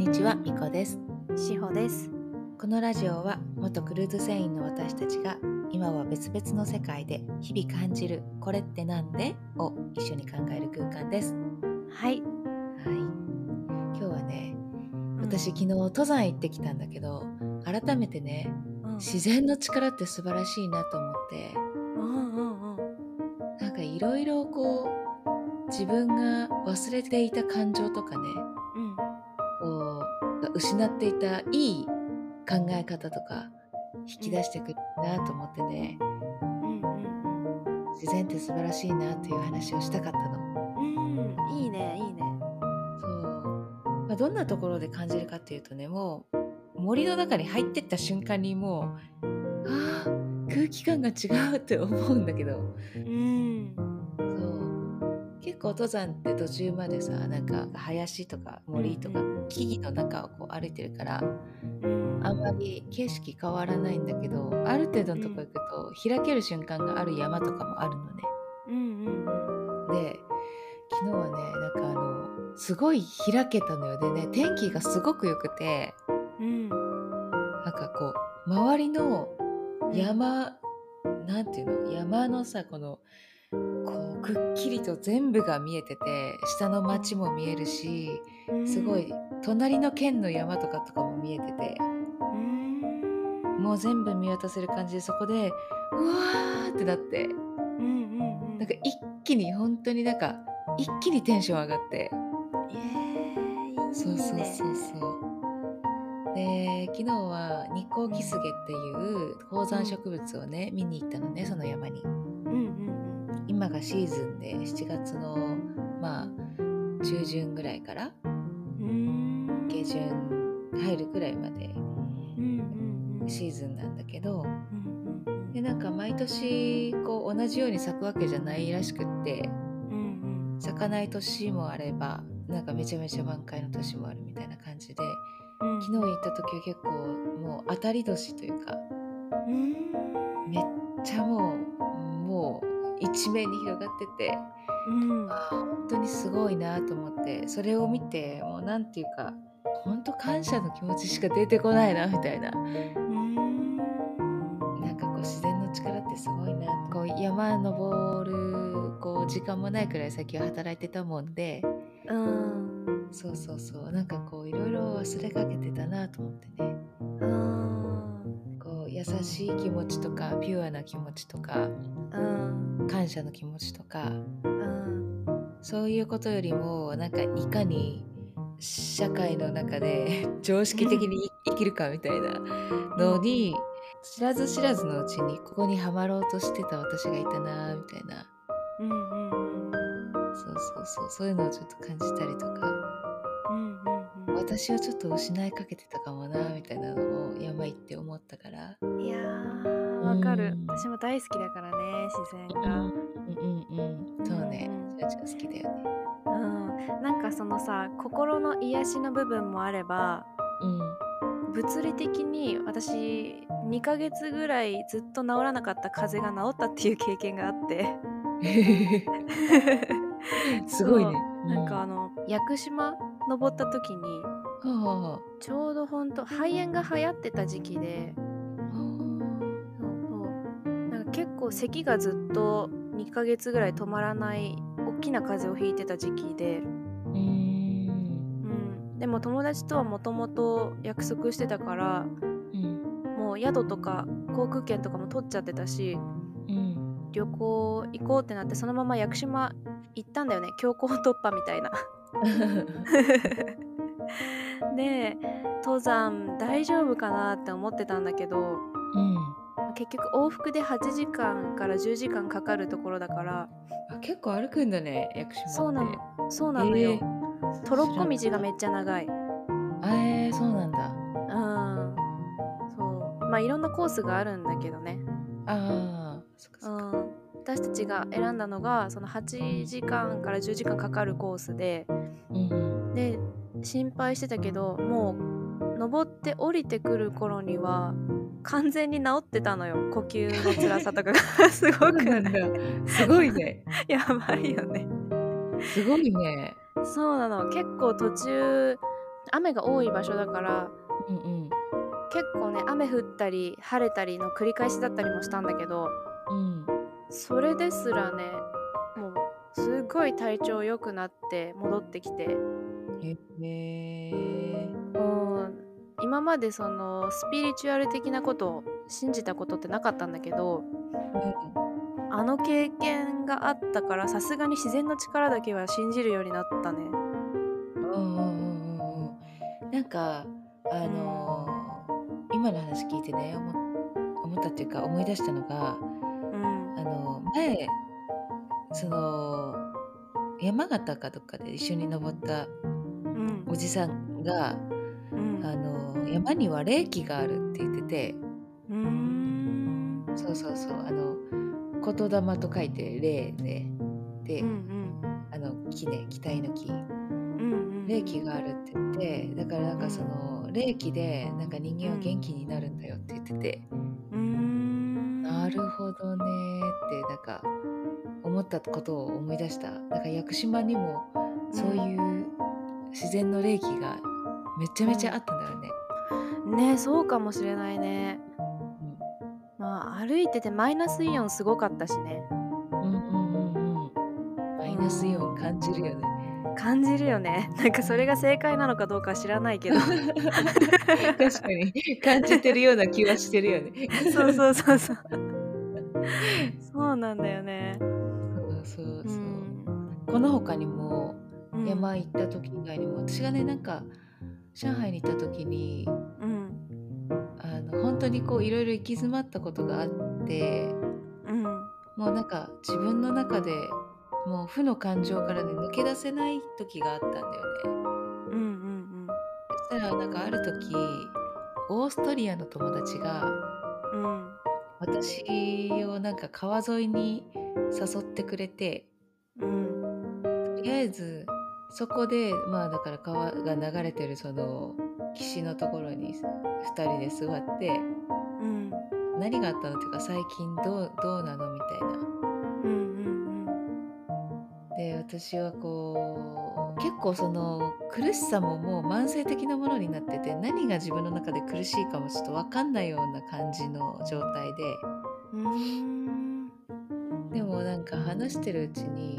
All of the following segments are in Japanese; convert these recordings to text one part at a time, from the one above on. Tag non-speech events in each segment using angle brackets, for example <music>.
にちは、みこです。しほです。このラジオは元クルーズ船員の私たちが今は別々の世界で日々感じるこれってなんで？を一緒に考える空間です。はい。はい。今日はね、私昨日登山行ってきたんだけど、改めてね、うん、自然の力って素晴らしいなと思って、うんうんうん。なんかいろいろこう自分が忘れていた感情とかね、失っていたいい考え方とか引き出してくるなと思ってね、うんうん自然って素晴らしいなという話をしたかったの。うん。うん。いいね、いいね。そう、まあ、どんなところで感じるかっていうとねもう森の中に入ってった瞬間にもうあー空気感が違うって思うんだけどうん。そう登山って途中までさなんか林とか森とかうん木々の中をこう歩いてるからうん。あんまり景色変わらないんだけどある程度のとこ行くと開ける瞬間がある山とかもあるのね。うんうんうん。で昨日はねなんかあのすごい開けたのよでね天気がすごく良くてうん。なんかこう周りの山、なんていうの山のさこのこうくっきりと全部が見えてて下の町も見えるしうんすごい。隣の県の山とかとかも見えててうん。もう全部見渡せる感じでそこでうわーってなってうんうんうん。なんか一気に本当になんか一気にテンション上がって。そうそうそうそう。で昨日は日光キスゲっていう高山植物をね見に行ったのねその山に。うんうん今がシーズンで7月のまあ中旬ぐらいからうん。下旬入るくらいまでうんうんうん。シーズンなんだけどうんうんでなんか毎年こう同じように咲くわけじゃないらしくってうん咲かない年もあればなんかめちゃめちゃ満開の年もあるみたいな感じでうん。昨日行った時は結構もう当たり年というかうん。めっちゃもうもう一面に広がっててうん。あー本当にすごいなと思ってそれを見てもうなんていうか本当感謝の気持ちしか出てこないなみたいなうん。なんかこう自然の力ってすごいなこう山登るこう時間もないくらい先は働いてたもんでうん。そうそうそうなんかこういろいろ忘れかけてたなと思ってねうん。こう優しい気持ちとかピュアな気持ちとかうん。感謝の気持ちとかうん。そういうことよりもなんかいかに社会の中で <laughs> 常識的に生きるかみたいなのに知らず知らずのうちにここにはまろうとしてた私がいたなみたいなうんうんうんそうそうそうそういうのをちょっと感じたりと私をちょっと失いかけてたかもなみたいなのを山行って思ったから。うんいやーわかる。うん私も大好きだからね自然うんがうんうんうん。そうね。うんちゃちゃ好きだよね。うん。なんかそのさ心の癒しの部分もあればうん。物理的に私2ヶ月ぐらいずっと治らなかった風邪が治ったっていう経験があって。<laughs> すごいね <laughs> なんかあの屋久島登った時にちょうどほんと肺炎が流行ってた時期でなんか結構咳がずっと2ヶ月ぐらい止まらない大きな風邪をひいてた時期で、でも友達とはもともと約束してたからうん。もう宿とか航空券とかも取っちゃってたしうん旅行行こうってなってそのまま屋久島行ったんだよね。強行突破みたいな。<laughs> で登山大丈夫かなって思ってたんだけどうん。結局往復で8時間から10時間かかるところだから。あ結構歩くんだね屋久島って。そうなの。そうなのよ、えー。トロッコ道がめっちゃ長い。あえー、そうなんだ。うん。そう。まあいろんなコースがあるんだけどね。ああそっかうそっか。ん私たちが選んだのがその8時間から10時間かかるコースでうんで心配してたけどもう登って降りてくる頃には完全に治ってたのよ。呼吸の辛さとかが。<laughs> すごく。すごいね。<laughs> やばいよね。すごいね。そうなの。結構途中雨が多い場所だからうんうん。結構ね雨降ったり晴れたりの繰り返しだったりもしたんだけどうんそれですらねもうすごい体調良くなって戻ってきて。へえ。うん。今までそのスピリチュアル的なことを信じたことってなかったんだけどあの経験があったからさすがに自然の力だけは信じるようになったね。うんうんうんうんうん。なんかあのー今の話聞いてね思思ったっていうか思い出したのがうんあの前その山形かどっかで一緒に登ったうん。おじさんがうん。あの山には霊気があるって言ってて。うーん。そうそうそう。あの言霊と書いて霊で。で、うんあの木ね期待の木。うんうん。霊気があるって言って。だからなんかその霊気でなんか人間は元気になるんだよって言ってて、うなるほどねってなんか思ったことを思い出したなんか屋久島にもそういう自然の霊気がめちゃめちゃあったんだよね。ねそうかもしれないね。まあ歩いててマイナスイオンすごかったしねうんうんうんうんマイナスイオン感じるよね。感じるよね。<laughs> なんかそれが正解なのかどうかは知らないけど。確かに。<laughs> 感じてるような気はしてるよね。そうそうそうそう。そうなんだよね。そうそうう。そう。ん。この他にもうん。山行った時以外にも私がねなんか上海に行った時にうん。あの本当にこういろいろ行き詰まったことがあってうん。もうなんか自分の中でもう負の感情からね抜け出せない時があったんだよね。うんうんそしたらなんかある時オーストリアの友達がうん私をなんか川沿いに誘ってくれてうんとりあえずそこでまあだから川が流れてるその岸のところに2人で座ってうん何があったのっていうか最近どうどうなのみたいな。うんうんで私はこう結構その苦しさももう慢性的なものになってて何が自分の中で苦しいかもちょっと分かんないような感じの状態で。うんうん。でもなんか話してるうちに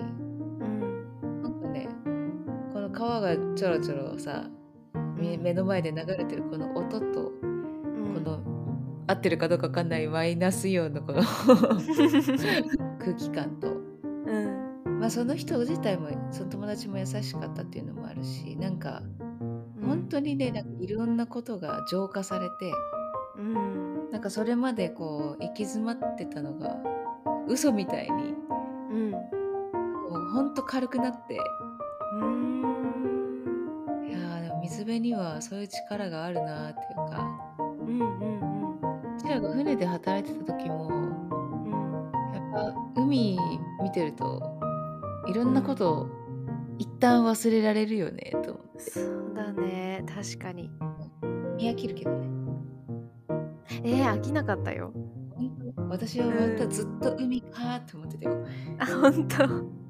うん。なんかねこの川がちょろちょろさみ目の前で流れてるこの音とこうん。の合ってるかどうか分かんないマイナスイオンのこの <laughs> <laughs> 空気感と。うんまあその人自体もその友達も優しかったっていうのもあるしなんか本当にねなんかいろんなことが浄化されてうん。なんかそれまでこう行き詰まってたのが嘘みたいにうん。こうほんと軽くなって。うん。いやーでも水辺にはそういう力があるなっていうか。うんうん。うちらが船で働いてた時もうん。やっぱ海見てるといろんなことを一旦忘れられるよねと思って。そうだね。確かに。見飽きるけどね。えー、飽きなかったよ。私はまたずっと海かーって思ってたよ。あ本当。行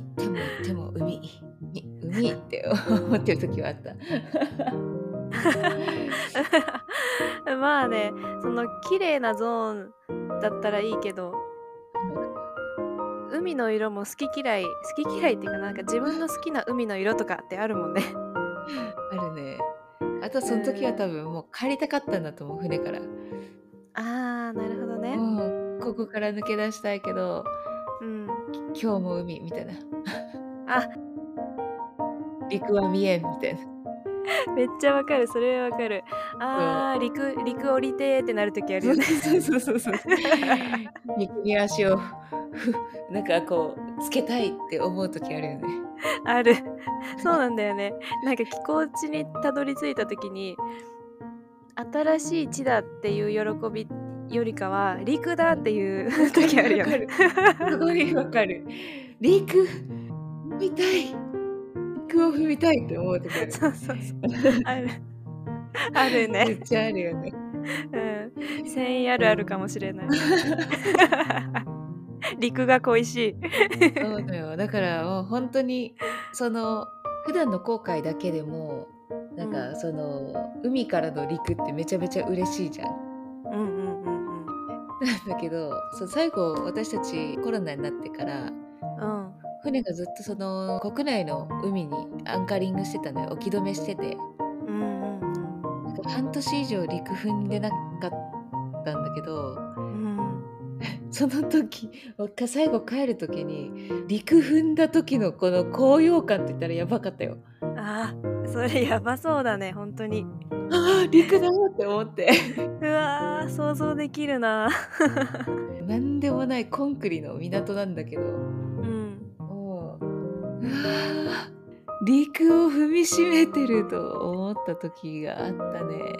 っても行っても海。海 <laughs> 海って思ってる時はあった。<laughs> まあねその綺麗なゾーンだったらいいけど海の色も好き嫌い好き嫌いっていうかなんか自分の好きな海の色とかってあるもんね。あるね。あとその時は多分もう帰りたかったんだと思う船から。あーなるほどね。もうここから抜け出したいけどうん。今日も海みたいな。あ。陸は見えんみたいな <laughs> めっちゃわかる。それはわかる。あー陸陸降りてーってなる時あるよね。そうそうそうそう <laughs> 陸に足をふなんかこうつけたいって思う時あるよね。ある。そうなんだよね。なんか寄港地にたどり着いた時に新しい地だっていう喜びよりかは陸だっていう時あるよわかる。すごいわかる。陸見たい陸を踏みたいって思う時あるそうそうそう。ある。<laughs> あるめねっちゃあるよね。うん。繊維あるあるかもしれない。<laughs> 陸が恋しい。そうだよ。だからもう本当にその普段の後悔だけでもなんかその海からの陸ってめちゃめちゃ嬉しいじゃん。うんうんうんうん。<laughs> なんだけどそう最後私たちコロナになってからうん船がずっとその国内の海にアンカリングしてたのよ。置き止めしてて。うんうんなんか半年以上陸踏んでなかったんだけどうんその時か最後帰る時に陸踏んだ時のこの高揚感って言ったらやばかったよ。あーそれやばそうだね本当に。ああ陸だって思って。うわー想像できるな。<laughs> なんでもないコンクリの港なんだけど。うん <gasps> 陸を踏みしめてると思った時があったね。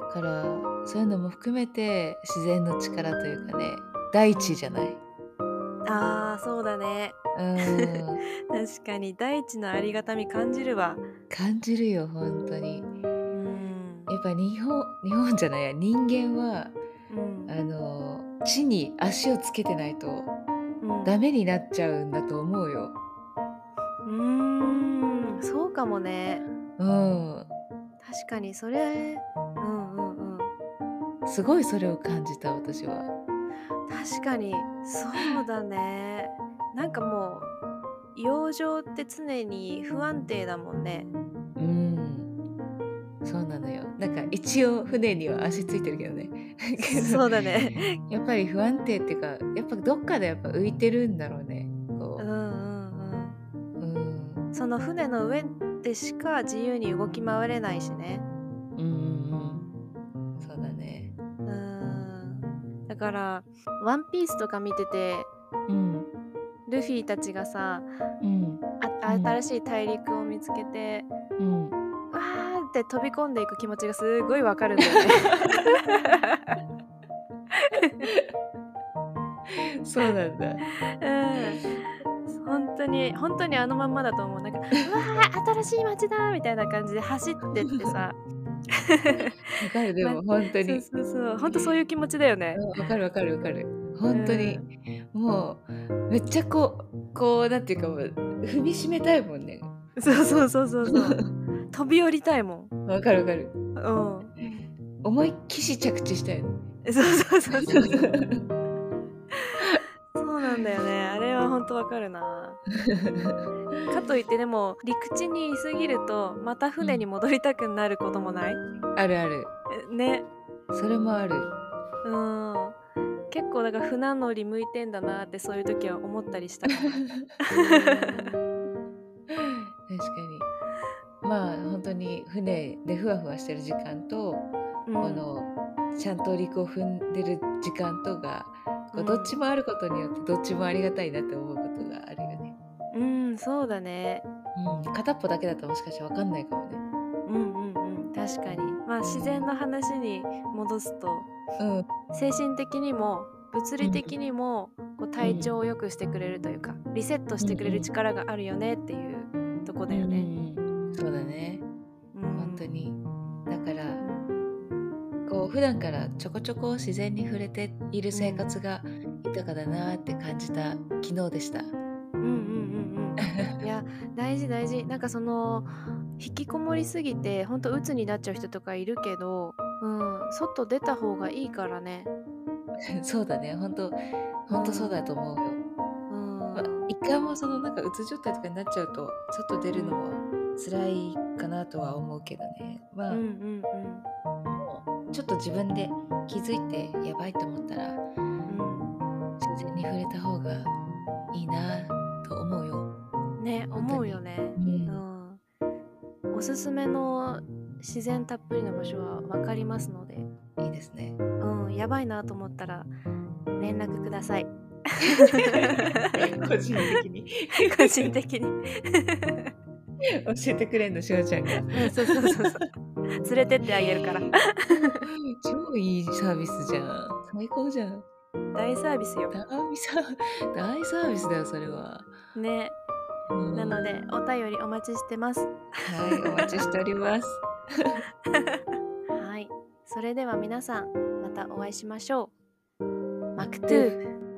だからそういうのも含めて自然の力というかね大地じゃない。あーそうだね。うん。<laughs> 確かに大地のありがたみ感じるわ。感じるよ本当に。うん。やっぱ日本日本じゃないや人間はうん。あの地に足をつけてないとうんダメになっちゃうんだと思うよ。うーん。そうかもね。うん。確かにそれ。うんうんうん。すごいそれを感じた私は。確かにそうだね。なんかもう養生って常に不安定だもんね。うんなんか一応船には足ついてるけどね。<laughs> そうだね。<laughs> やっぱり不安定っていうかやっぱどっかでやっぱ浮いてるんだろうね。こう。んうんううん。うん。その船の上でしか自由に動き回れないしね。うんうんうん。そうだね。うん。だから「ワンピースとか見ててうん。ルフィたちがさうん。あうん。新しい大陸を見つけて、うんって飛び込んでいく気持ちがすごいわかるんだよね。そうなんだ。うん、本当に本当にあのまんまだと思う。なんか「うわー新しい街だ!」みたいな感じで走ってってさ。わかるでも本当に。そうそうそう本当そういう気持ちだよね。わかるわかるわかる。本当に、もうめっちゃこうこうなんていうかもう踏みしめたいもんね。そうそうそうそうそう飛び降りたいもん。わかるわかる。うん、思いっきし着地したいのそうそうそうそう。<laughs> そうなんだよね。あれは本当わかるな。かといってでも陸地にいすぎるとまた船に戻りたくなることもない、あるある。えね。それもある。うん。結構だから船乗り向いてんだなってそういう時は思ったりした。か <laughs> 確かにまあ本当に船でふわふわしてる時間と、ら、このちゃんと陸を踏んでる時間とがこううん。どっちもあることによってどっちもありがたいなって思うことがあるよね、うん、うん、そうだね。うん、片っぽだけだともしかして分かんないかもね。うんうんうん確かに。まあ自然の話に戻すとうん。精神的にも物理的にもこう体調を良くしてくれるというかリセットしてくれる力があるよねっていうとこだよね。うんそうだね。うん。本当に。だからこう普段からちょこちょこ自然に触れている生活が豊かだなって感じた昨日でした。うんうんうんうん。いや <laughs> 大事大事。なんかその引きこもりすぎてほんと鬱になっちゃう人とかいるけど、うん、外出た方がいいからね。<laughs> そうだね。本当本当そうだと思うよ。うん。まあ、一回もそのなんかうつ状態とかになっちゃうと外出るのは辛いかなとは思うけどね。まあ、うんうんもうちょっと自分で気づいてやばいと思ったらうん自然に触れた方がいいなと思うよ。うんね思うよね。うんうん、おすすめの自然たっぷりの場所は分かりますので、いいですね。うん、やばいなと思ったら連絡ください。<laughs> 個人的に。<laughs> 個人的に教えてくれんのしおちゃんが。うんそうそうそうそう。連れてってあげるから。<laughs> 超いいサービスじゃん。最高じゃん。大サービスよ。大サー大サービスだよそれは。ね。うん。なのでお便りお待ちしてます。はいお待ちしております。<laughs> はい。それでは皆さんまたお会いしましょう。マクトゥー。ブ